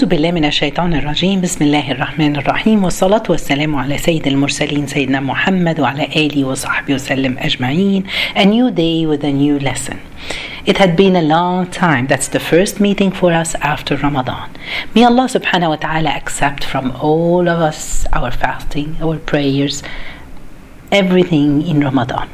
أعوذ بالله من الشيطان الرجيم بسم الله الرحمن الرحيم والصلاة والسلام على سيد المرسلين سيدنا محمد وعلى آله وصحبه وسلم أجمعين A new day with a new lesson It had been a long time. That's the first meeting for us after Ramadan. May Allah subhanahu wa ta'ala accept from all of us our fasting, our prayers, everything in Ramadan.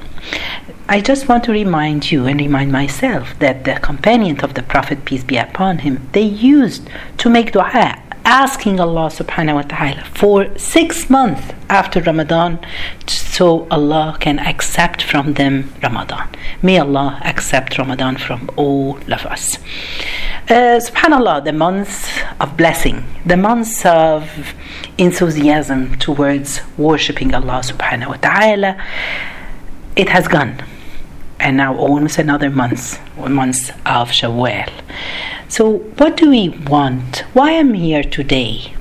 I just want to remind you and remind myself that the companions of the Prophet, peace be upon him, they used to make dua, asking Allah subhanahu wa ta'ala for six months after Ramadan so Allah can accept from them Ramadan. May Allah accept Ramadan from all of us. Uh, subhanallah, the months of blessing, the months of enthusiasm towards worshipping Allah subhanahu wa ta'ala, it has gone and now almost another month, months of Shawwal. So, what do we want? Why I'm here today?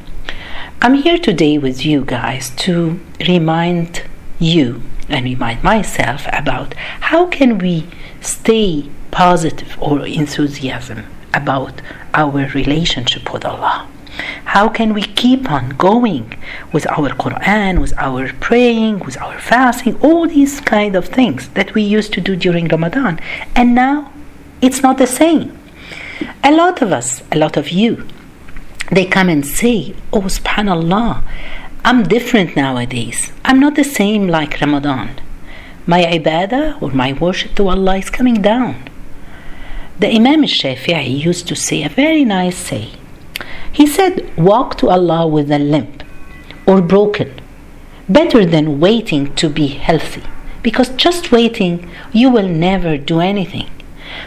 I'm here today with you guys to remind you and remind myself about how can we stay positive or enthusiasm about our relationship with Allah. How can we keep on going with our Quran, with our praying, with our fasting, all these kind of things that we used to do during Ramadan? And now it's not the same. A lot of us, a lot of you, they come and say, Oh, subhanAllah, I'm different nowadays. I'm not the same like Ramadan. My ibadah or my worship to Allah is coming down. The Imam al-Shafi'i used to say a very nice say. He said, Walk to Allah with a limp or broken, better than waiting to be healthy. Because just waiting, you will never do anything.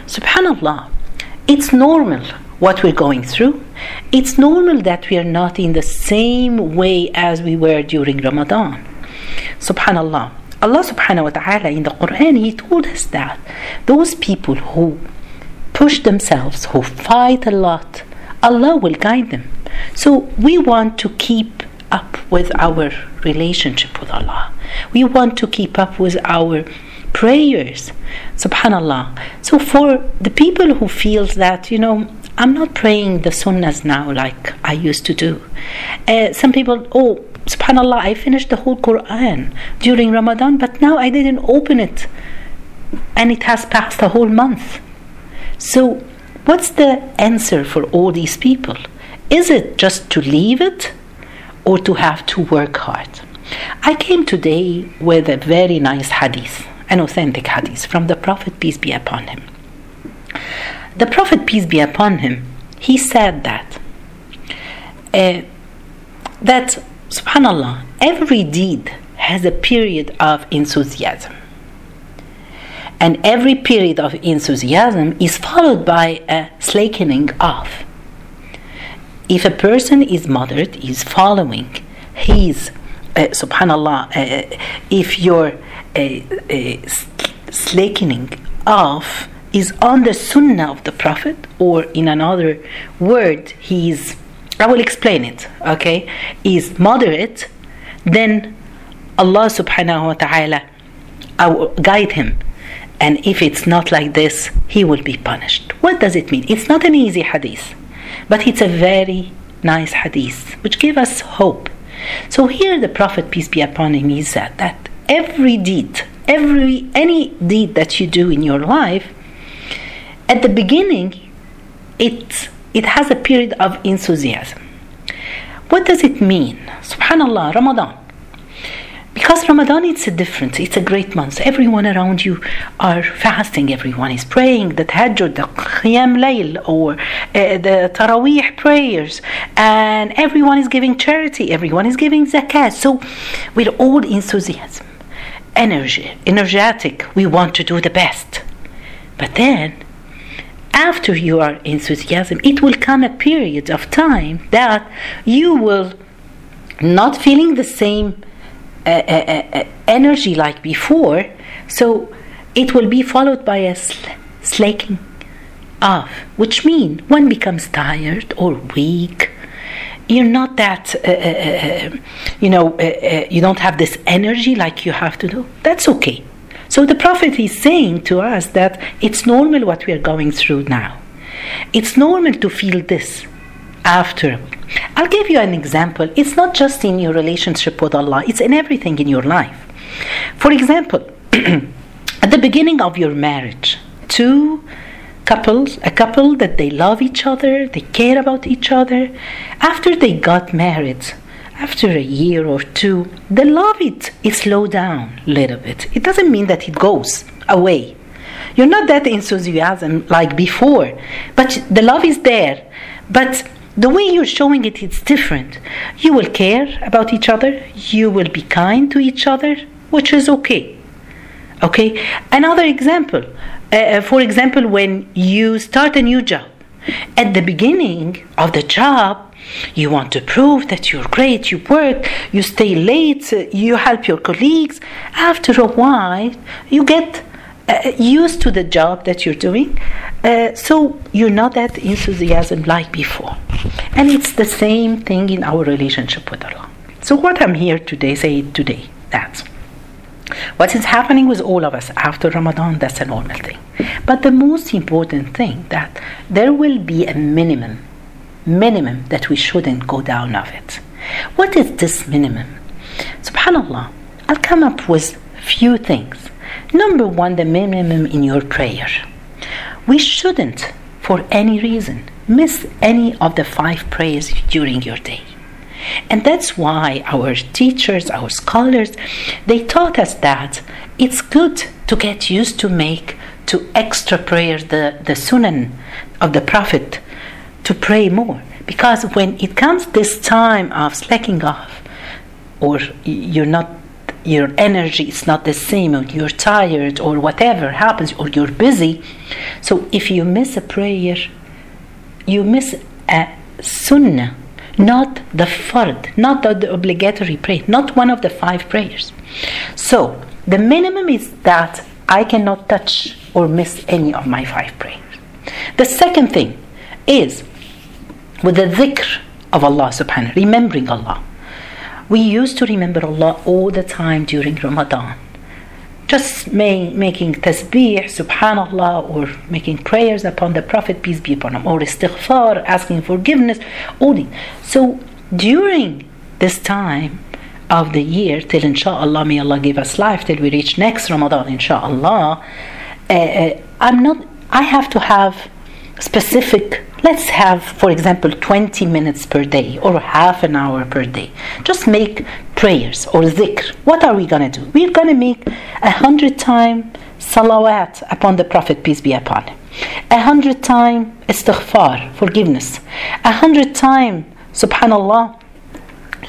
Subhanallah, it's normal what we're going through. It's normal that we are not in the same way as we were during Ramadan. Subhanallah. Allah subhanahu wa ta'ala in the Quran, He told us that those people who push themselves, who fight a lot, Allah will guide them. So we want to keep up with our relationship with Allah. We want to keep up with our prayers. Subhanallah. So for the people who feels that, you know, I'm not praying the sunnahs now like I used to do. Uh, some people, oh, subhanallah, I finished the whole Quran during Ramadan, but now I didn't open it. And it has passed a whole month. So What's the answer for all these people? Is it just to leave it or to have to work hard? I came today with a very nice hadith, an authentic hadith from the Prophet, peace be upon him. The Prophet, peace be upon him, he said that, uh, that, subhanAllah, every deed has a period of enthusiasm and every period of enthusiasm is followed by a slackening off. If a person is moderate, is following his, uh, subhanallah, uh, if your uh, uh, slackening off is on the sunnah of the Prophet, or in another word, he is, I will explain it, okay, is moderate, then Allah subhanahu wa ta'ala will guide him and if it's not like this, he will be punished. What does it mean? It's not an easy hadith, but it's a very nice hadith which gives us hope. So here the Prophet, peace be upon him, he said that every deed, every any deed that you do in your life, at the beginning, it it has a period of enthusiasm. What does it mean? Subhanallah, Ramadan because Ramadan it's a different, it's a great month. Everyone around you are fasting, everyone is praying the tahajjud, the qiyam layl, or uh, the taraweeh prayers, and everyone is giving charity, everyone is giving zakat. So, with all enthusiasm, energy, energetic, we want to do the best. But then, after your enthusiasm, it will come a period of time that you will not feeling the same uh, energy like before, so it will be followed by a sl- slaking off, which means one becomes tired or weak. You're not that, uh, uh, you know, you don't have this energy like you have to do. That's okay. So the Prophet is saying to us that it's normal what we are going through now. It's normal to feel this after. I'll give you an example. It's not just in your relationship with Allah, it's in everything in your life. For example, at the beginning of your marriage, two couples, a couple that they love each other, they care about each other, after they got married, after a year or two, the love it it slow down a little bit. It doesn't mean that it goes away. You're not that enthusiasm like before, but the love is there. But the way you're showing it, it is different. You will care about each other. You will be kind to each other, which is okay. Okay. Another example. Uh, uh for example, when you start a new job, at the beginning of the job, you want to prove that you're great, you work, you stay late, you help your colleagues. After a while, you get uh, used to the job that you're doing, uh, so you're not that enthusiasm like before. And it's the same thing in our relationship with Allah. So what I'm here today say today that what is happening with all of us after Ramadan that's a normal thing. But the most important thing that there will be a minimum minimum that we shouldn't go down of it. What is this minimum? Subhanallah, I'll come up with few things. Number one, the minimum in your prayer. We shouldn't, for any reason, miss any of the five prayers during your day. And that's why our teachers, our scholars, they taught us that it's good to get used to make to extra prayers the, the sunan of the Prophet to pray more. Because when it comes this time of slacking off, or you're not, your energy is not the same, or you're tired, or whatever happens, or you're busy. So if you miss a prayer, you miss a sunnah, not the fard, not the, obligatory prayer, not one of the five prayers. So the minimum is that I cannot touch or miss any of my five prayers. The second thing is with the dhikr of Allah subhanahu remembering Allah. We used to remember Allah all the time during Ramadan. Just may, making tasbih, subhanallah, or making prayers upon the Prophet, peace be upon him, or istighfar, asking forgiveness, all these. So during this time of the year, till inshallah, may Allah give us life till we reach next Ramadan, inshallah, uh, I'm not, I have to have specific let's have for example 20 minutes per day or half an hour per day. Just make prayers or zikr. what are we going to do? We're going to make a hundred time salawat upon the prophet peace be upon him. A hundred time istighfar forgiveness. A hundred time subhanallah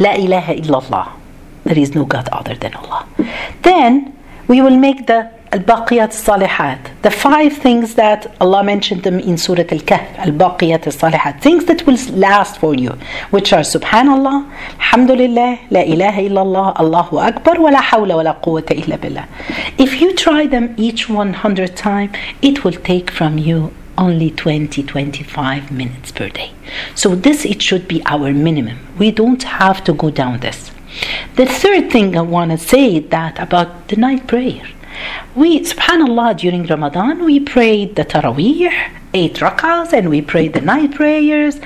la ilaha illallah. There is no god other than allah. Then we will make the The five things that Allah mentioned them in Surah Al-Kahf, Al-Baqiyat Salihat, things that will last for you, which are Subhanallah, Alhamdulillah, La ilaha illallah, Allahu Akbar, wa la hawla wa la quwwata illa billah. If you try them each 100 times, it will take from you only 20 25 minutes per day. So this it should be our minimum. We don't have to go down this. The third thing I want to say that about the night prayer we, subhanAllah, during Ramadan, we prayed the Taraweeh, eight rak'ahs, and we prayed the night prayers.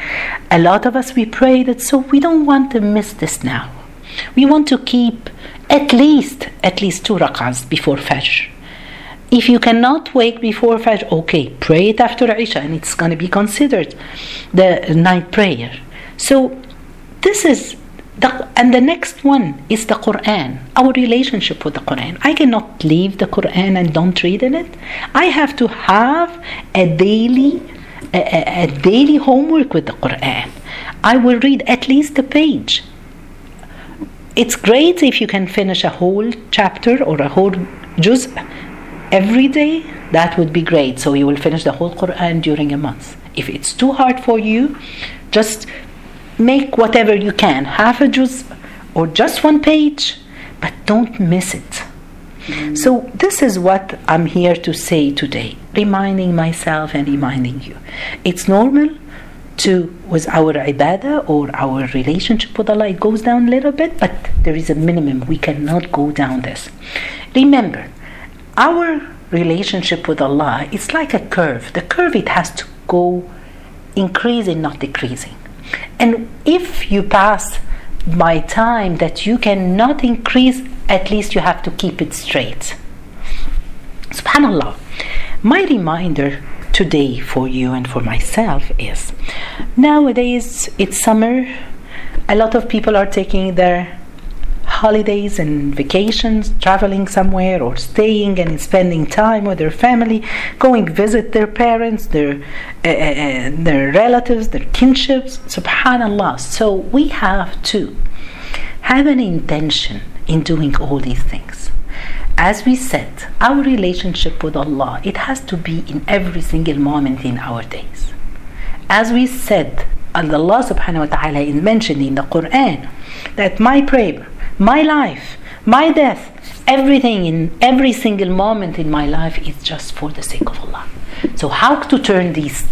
A lot of us, we prayed it, so we don't want to miss this now. We want to keep at least, at least two rak'ahs before Fajr. If you cannot wake before Fajr, okay, pray it after Isha, and it's going to be considered the night prayer. So, this is the, and the next one is the Quran, our relationship with the Quran. I cannot leave the Quran and don't read in it. I have to have a daily, a, a daily homework with the Quran. I will read at least a page. It's great if you can finish a whole chapter or a whole juz every day. That would be great. So you will finish the whole Quran during a month. If it's too hard for you, just make whatever you can, half a juz or just one page, but don't miss it. Mm. So, this is what I'm here to say today, reminding myself and reminding you. It's normal to, with our ibadah or our relationship with Allah, it goes down a little bit, but there is a minimum. We cannot go down this. Remember, our relationship with Allah is like a curve. The curve, it has to go increasing, not decreasing. And if you pass by time that you cannot increase, at least you have to keep it straight. Subhanallah. My reminder today for you and for myself is nowadays it's summer. A lot of people are taking their holidays and vacations, traveling somewhere or staying and spending time with their family, going visit their parents, their uh, their relatives, their kinships. Subhanallah. So we have to have an intention in doing all these things. As we said, our relationship with Allah, it has to be in every single moment in our days. As we said, and Allah subhanahu wa ta'ala is mentioned in the Quran that my prayer, my life, my death, everything in every single moment in my life is just for the sake of Allah. So how to turn these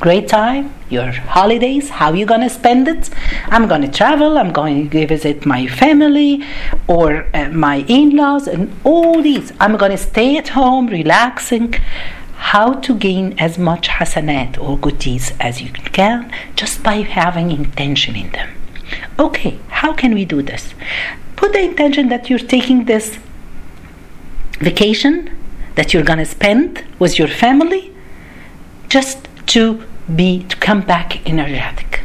great time, your holidays, how you gonna spend it? I'm gonna travel, I'm going to visit my family or uh, my in-laws and all these. I'm gonna stay at home relaxing how to gain as much hasanat or good deeds as you can just by having intention in them. Okay, how can we do this? Put the intention that you're taking this vacation that you're going to spend with your family just to be to come back energetic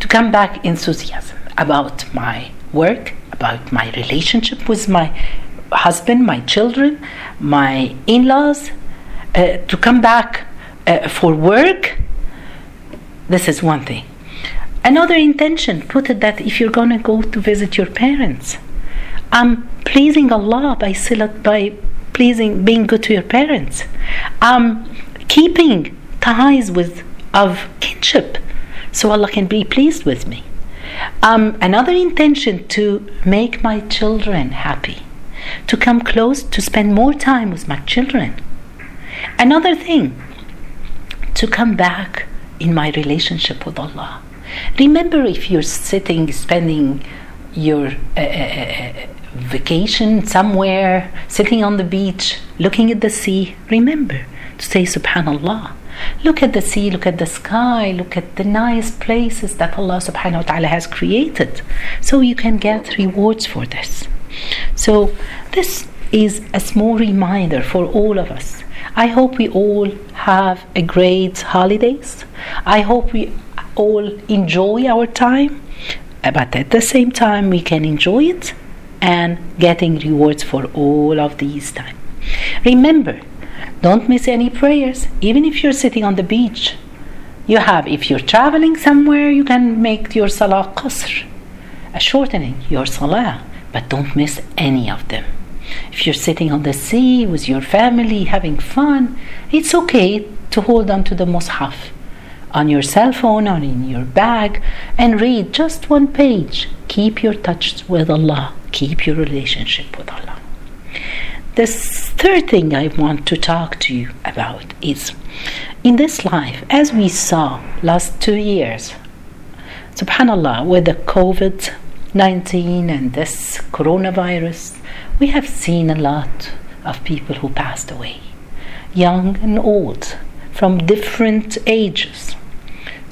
to come back enthusiasm about my work about my relationship with my husband my children my in-laws uh, to come back uh, for work this is one thing another intention put it that if you're going to go to visit your parents i'm pleasing allah by by pleasing being good to your parents i'm keeping ties with of kinship so allah can be pleased with me um, another intention to make my children happy to come close to spend more time with my children Another thing, to come back in my relationship with Allah. Remember, if you're sitting, spending your uh, uh, uh, vacation somewhere, sitting on the beach, looking at the sea, remember to say Subhanallah. Look at the sea, look at the sky, look at the nice places that Allah subhanahu wa ta'ala has created. So you can get rewards for this. So this is a small reminder for all of us I hope we all have a great holidays. I hope we all enjoy our time, but at the same time we can enjoy it and getting rewards for all of these time. Remember, don't miss any prayers, even if you're sitting on the beach. You have, if you're traveling somewhere, you can make your salah qasr, a shortening your salah, but don't miss any of them. If you're sitting on the sea with your family having fun, it's okay to hold on to the mushaf on your cell phone or in your bag and read just one page. Keep your touch with Allah, keep your relationship with Allah. The third thing I want to talk to you about is in this life, as we saw last two years, subhanallah, with the COVID 19 and this coronavirus, we have seen a lot of people who passed away, young and old, from different ages.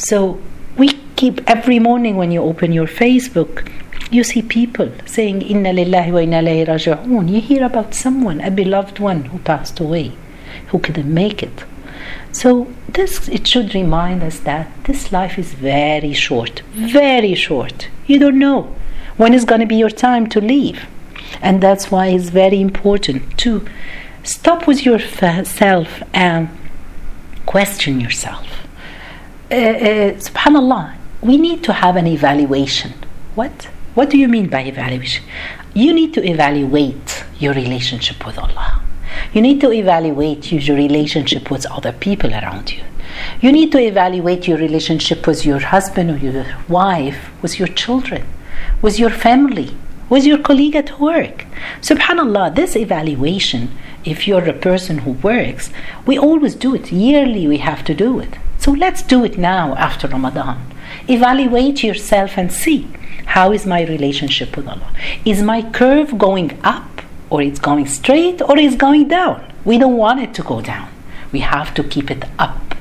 So we keep every morning when you open your Facebook, you see people saying Inna lillahi wa inna ilayhi raji'un. You hear about someone, a beloved one who passed away, who couldn't make it. So this it should remind us that this life is very short, very short. You don't know when is going to be your time to leave. And that's why it's very important to stop with yourself and question yourself. Uh, uh, Subhanallah, we need to have an evaluation. What? What do you mean by evaluation? You need to evaluate your relationship with Allah. You need to evaluate your relationship with other people around you. You need to evaluate your relationship with your husband or your wife, with your children, with your family, with your colleague at work. Subhanallah, this evaluation, if you're a person who works, we always do it. Yearly, we have to do it. So let's do it now after Ramadan. Evaluate yourself and see how is my relationship with Allah? Is my curve going up or it's going straight or it's going down? We don't want it to go down. We have to keep it up.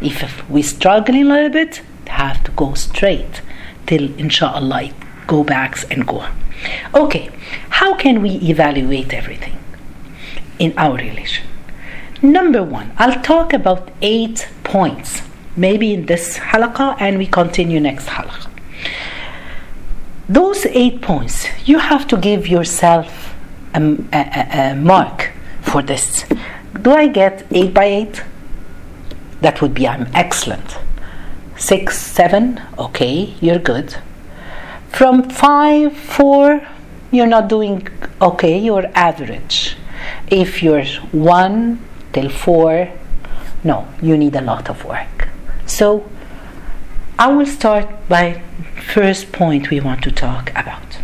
If we're struggling a little bit, have to go straight till inshallah it go back and go. Okay, how can we evaluate everything in our relation? Number one, I'll talk about eight points, maybe in this halaqa, and we continue next halaqa. Those eight points, you have to give yourself a, a, a mark for this. Do I get eight by eight? That would be I'm excellent. Six, seven, okay, you're good. From five, four, you're not doing okay, you're average. If you're one till four, no, you need a lot of work. So I will start by first point we want to talk about.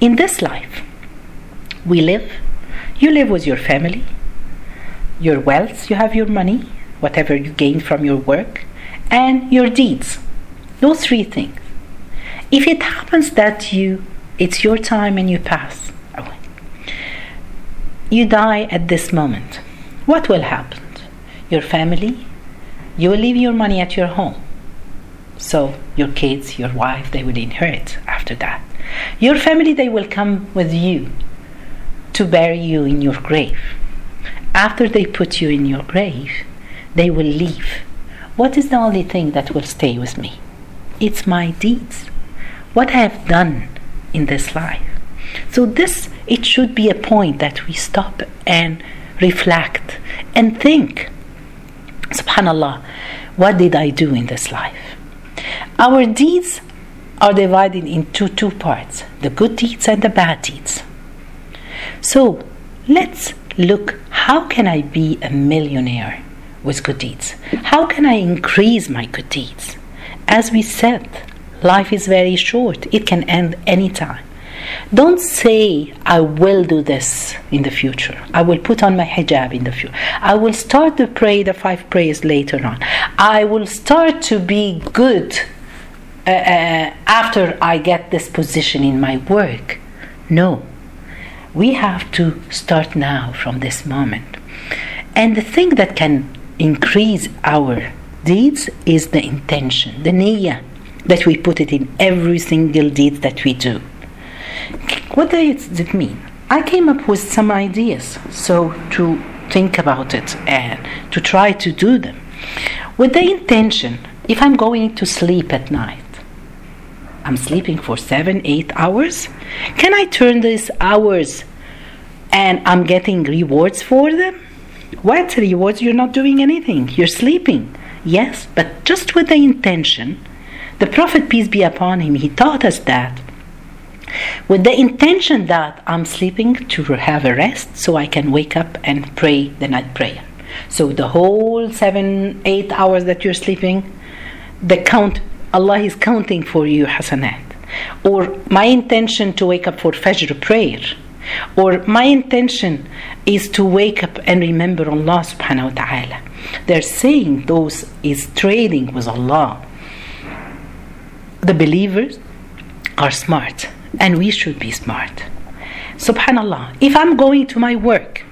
In this life, we live, you live with your family, your wealth, you have your money, whatever you gain from your work, and your deeds. Those three things. If it happens that you it's your time and you pass away. You die at this moment. What will happen? Your family, you will leave your money at your home. So your kids, your wife, they will inherit after that. Your family, they will come with you to bury you in your grave. After they put you in your grave, they will leave. What is the only thing that will stay with me? It's my deeds. What I have done in this life. So this it should be a point that we stop and reflect and think. Subhanallah, what did I do in this life? Our deeds are divided into two parts the good deeds and the bad deeds. So let's look how can I be a millionaire with good deeds? How can I increase my good deeds? As we said, life is very short, it can end anytime. Don't say, I will do this in the future. I will put on my hijab in the future. I will start to pray the five prayers later on. I will start to be good uh, uh, after I get this position in my work. No. We have to start now from this moment. And the thing that can increase our deeds is the intention, the niyyah, that we put it in every single deed that we do. What does it mean? I came up with some ideas, so to think about it and to try to do them with the intention if I'm going to sleep at night, I'm sleeping for seven, eight hours. Can I turn these hours and I'm getting rewards for them? What rewards? You're not doing anything. You're sleeping. Yes, but just with the intention. The Prophet, peace be upon him, he taught us that with the intention that I'm sleeping to have a rest so I can wake up and pray the night prayer. So the whole seven, eight hours that you're sleeping, the count, Allah is counting for you hasanat. Or my intention to wake up for Fajr prayer. Or my intention is to wake up and remember Allah subhanahu wa ta'ala. They're saying those is trading with Allah. The believers are smart and we should be smart. Subhanallah, if I'm going to my work,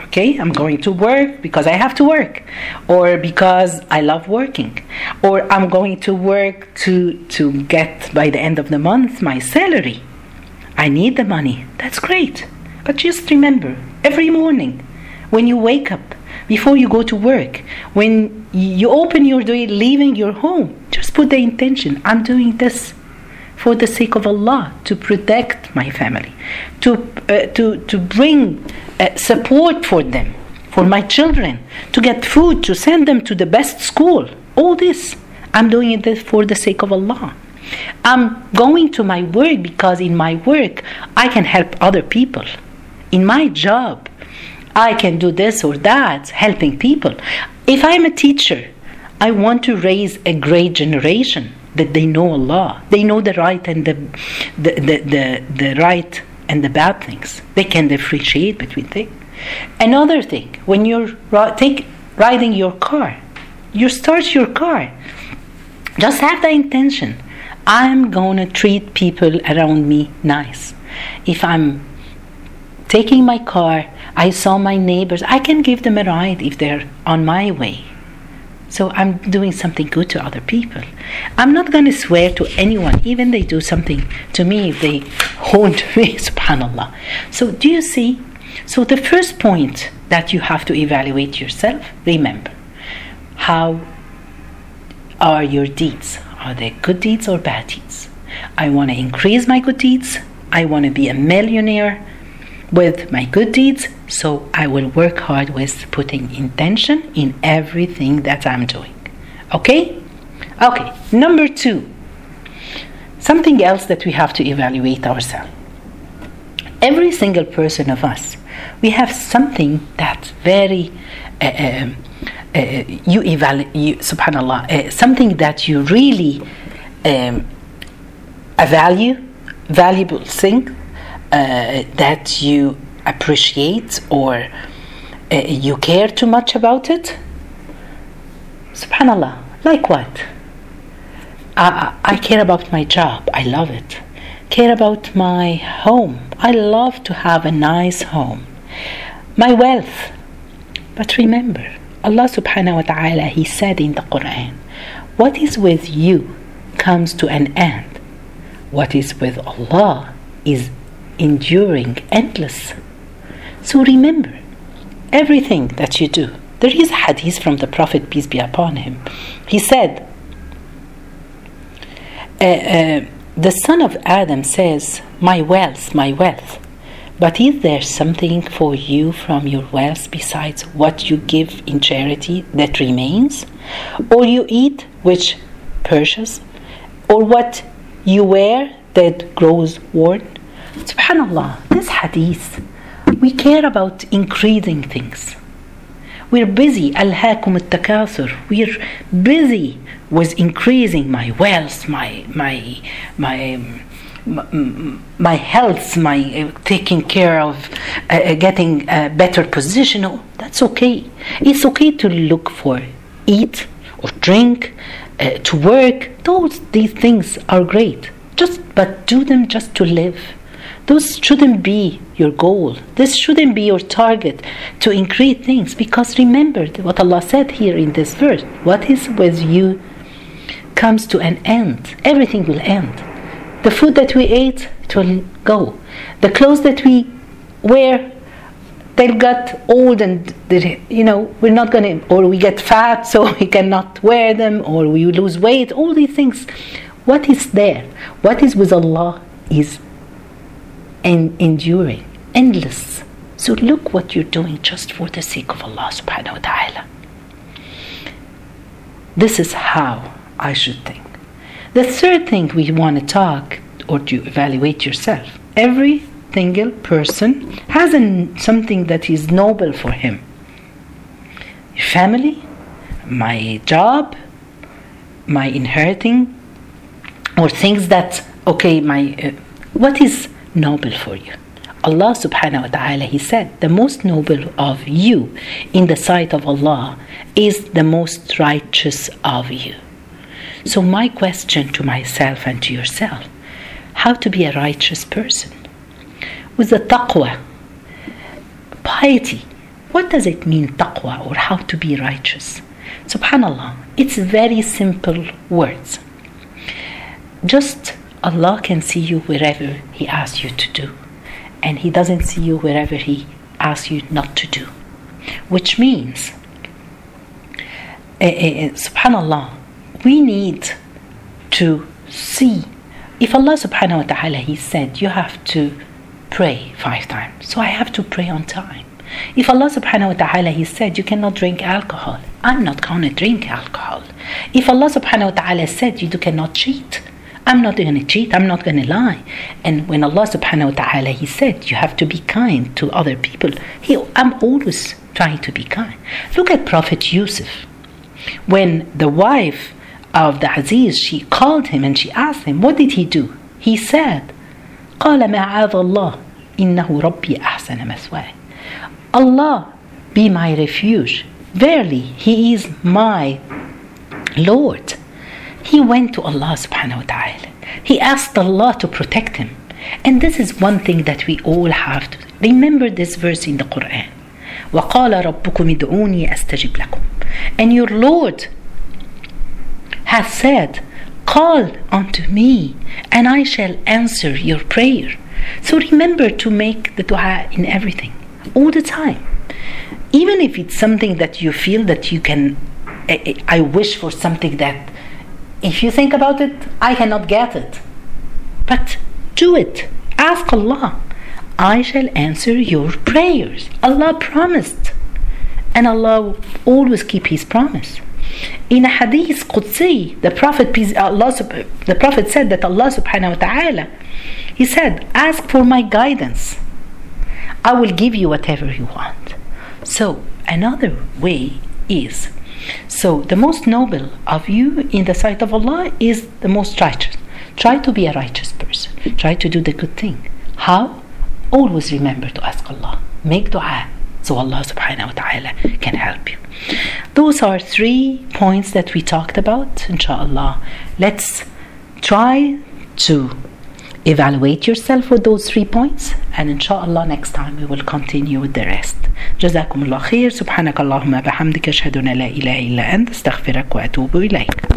okay, I'm going to work because I have to work, or because I love working, or I'm going to work to, to get by the end of the month my salary. I need the money. That's great. But just remember, every morning when you wake up, before you go to work, when you open your door, leaving your home, just put the intention I'm doing this for the sake of Allah, to protect my family, to, uh, to, to bring uh, support for them, for my children, to get food, to send them to the best school. All this, I'm doing it for the sake of Allah. I'm going to my work because in my work I can help other people. In my job, I can do this or that, helping people. If I'm a teacher, I want to raise a great generation that they know Allah. They know the right and the, the, the, the, the right and the bad things. They can differentiate between things. Another thing, when you're take, riding your car, you start your car. Just have the intention. I'm to treat people around me nice. If I'm taking my car, I saw my neighbors, I can give them a ride if they're on my way. So I'm doing something good to other people. I'm not going to swear to anyone, even they do something to me, they haunt me, subhanAllah. So do you see? So the first point that you have to evaluate yourself, remember, how are your deeds? Are they good deeds or bad deeds? I want to increase my good deeds. I want to be a millionaire with my good deeds. So I will work hard with putting intention in everything that I'm doing. Okay? Okay, number two. Something else that we have to evaluate ourselves. Every single person of us, we have something that's very uh, uh, uh, you evaluate, subhanallah, uh, something that you really um, a value, valuable thing uh, that you appreciate or uh, you care too much about it? Subhanallah, like what? I, I care about my job, I love it. Care about my home, I love to have a nice home. My wealth. But remember, Allah subhanahu wa ta'ala, He said in the Quran, what is with you comes to an end. What is with Allah is enduring, endless. So remember, everything that you do. There is a hadith from the Prophet, peace be upon him. He said, uh, uh, The son of Adam says, My wealth, my wealth. But is there something for you from your wealth besides what you give in charity that remains? Or you eat which perishes? Or what you wear that grows worn? Subhanallah, this hadith, we care about increasing things. We're busy, alhaakum al We're busy with increasing my wealth, my my my my health, my uh, taking care of uh, uh, getting a better position, oh, that's okay. It's okay to look for eat or drink, uh, to work. Those these things are great. Just but do them just to live. Those shouldn't be your goal. This shouldn't be your target to increase things because remember what Allah said here in this verse. What is with you comes to an end. Everything will end the food that we ate, it will go. The clothes that we wear, they'll get old and you know we're not going to, or we get fat so we cannot wear them, or we lose weight. All these things. What is there? What is with Allah is en- enduring, endless. So look what you're doing just for the sake of Allah subhanahu wa ta'ala. This is how I should think. The third thing we want to talk or to evaluate yourself. Every single person has an, something that is noble for him. Family, my job, my inheriting, or things that okay, my uh, what is noble for you? Allah subhanahu wa ta'ala, He said, the most noble of you in the sight of Allah is the most righteous of you. So, my question to myself and to yourself how to be a righteous person with the taqwa, piety. What does it mean, taqwa, or how to be righteous? Subhanallah, it's very simple words. Just Allah can see you wherever He asks you to do, and He doesn't see you wherever He asks you not to do. Which means, uh, uh, subhanallah, we need to see. If Allah subhanahu wa ta'ala He said you have to pray five times, so I have to pray on time. If Allah subhanahu wa ta'ala He said you cannot drink alcohol, I'm not gonna drink alcohol. If Allah subhanahu wa ta'ala said you do cannot cheat, I'm not going to cheat, I'm not going to lie. And when Allah subhanahu wa ta'ala He said you have to be kind to other people, he, I'm always trying to be kind. Look at Prophet Yusuf. When the wife of the Aziz, she called him and she asked him, What did he do? He said, قال معاذ الله إنه ربي أحسن مثواي. Allah be my refuge. Verily, He is my Lord. He went to Allah subhanahu wa ta'ala. He asked Allah to protect him. And this is one thing that we all have to remember this verse in the Quran. وقال ربكم ادعوني أستجب لكم. And your Lord has said, Call unto me, and I shall answer your prayer. So remember to make the dua in everything, all the time. Even if it's something that you feel that you can, I, I wish for something that, if you think about it, I cannot get it. But do it. Ask Allah. I shall answer your prayers. Allah promised. And Allah always keep his promise. In a hadith Qudsi, the Prophet peace, uh, Allah, the Prophet said that Allah subhanahu wa ta'ala, he said, ask for my guidance. I will give you whatever you want. So another way is so the most noble of you in the sight of Allah is the most righteous. Try to be a righteous person. Try to do the good thing. How? Always remember to ask Allah. Make dua so Allah subhanahu wa ta'ala can help you. Those are three points that we talked about, inshallah. Let's try to evaluate yourself with those three points and inshallah next time we will continue with the rest جزاكم الله خير سبحانك اللهم بحمدك أشهد أن لا إله إلا أنت استغفرك وأتوب إليك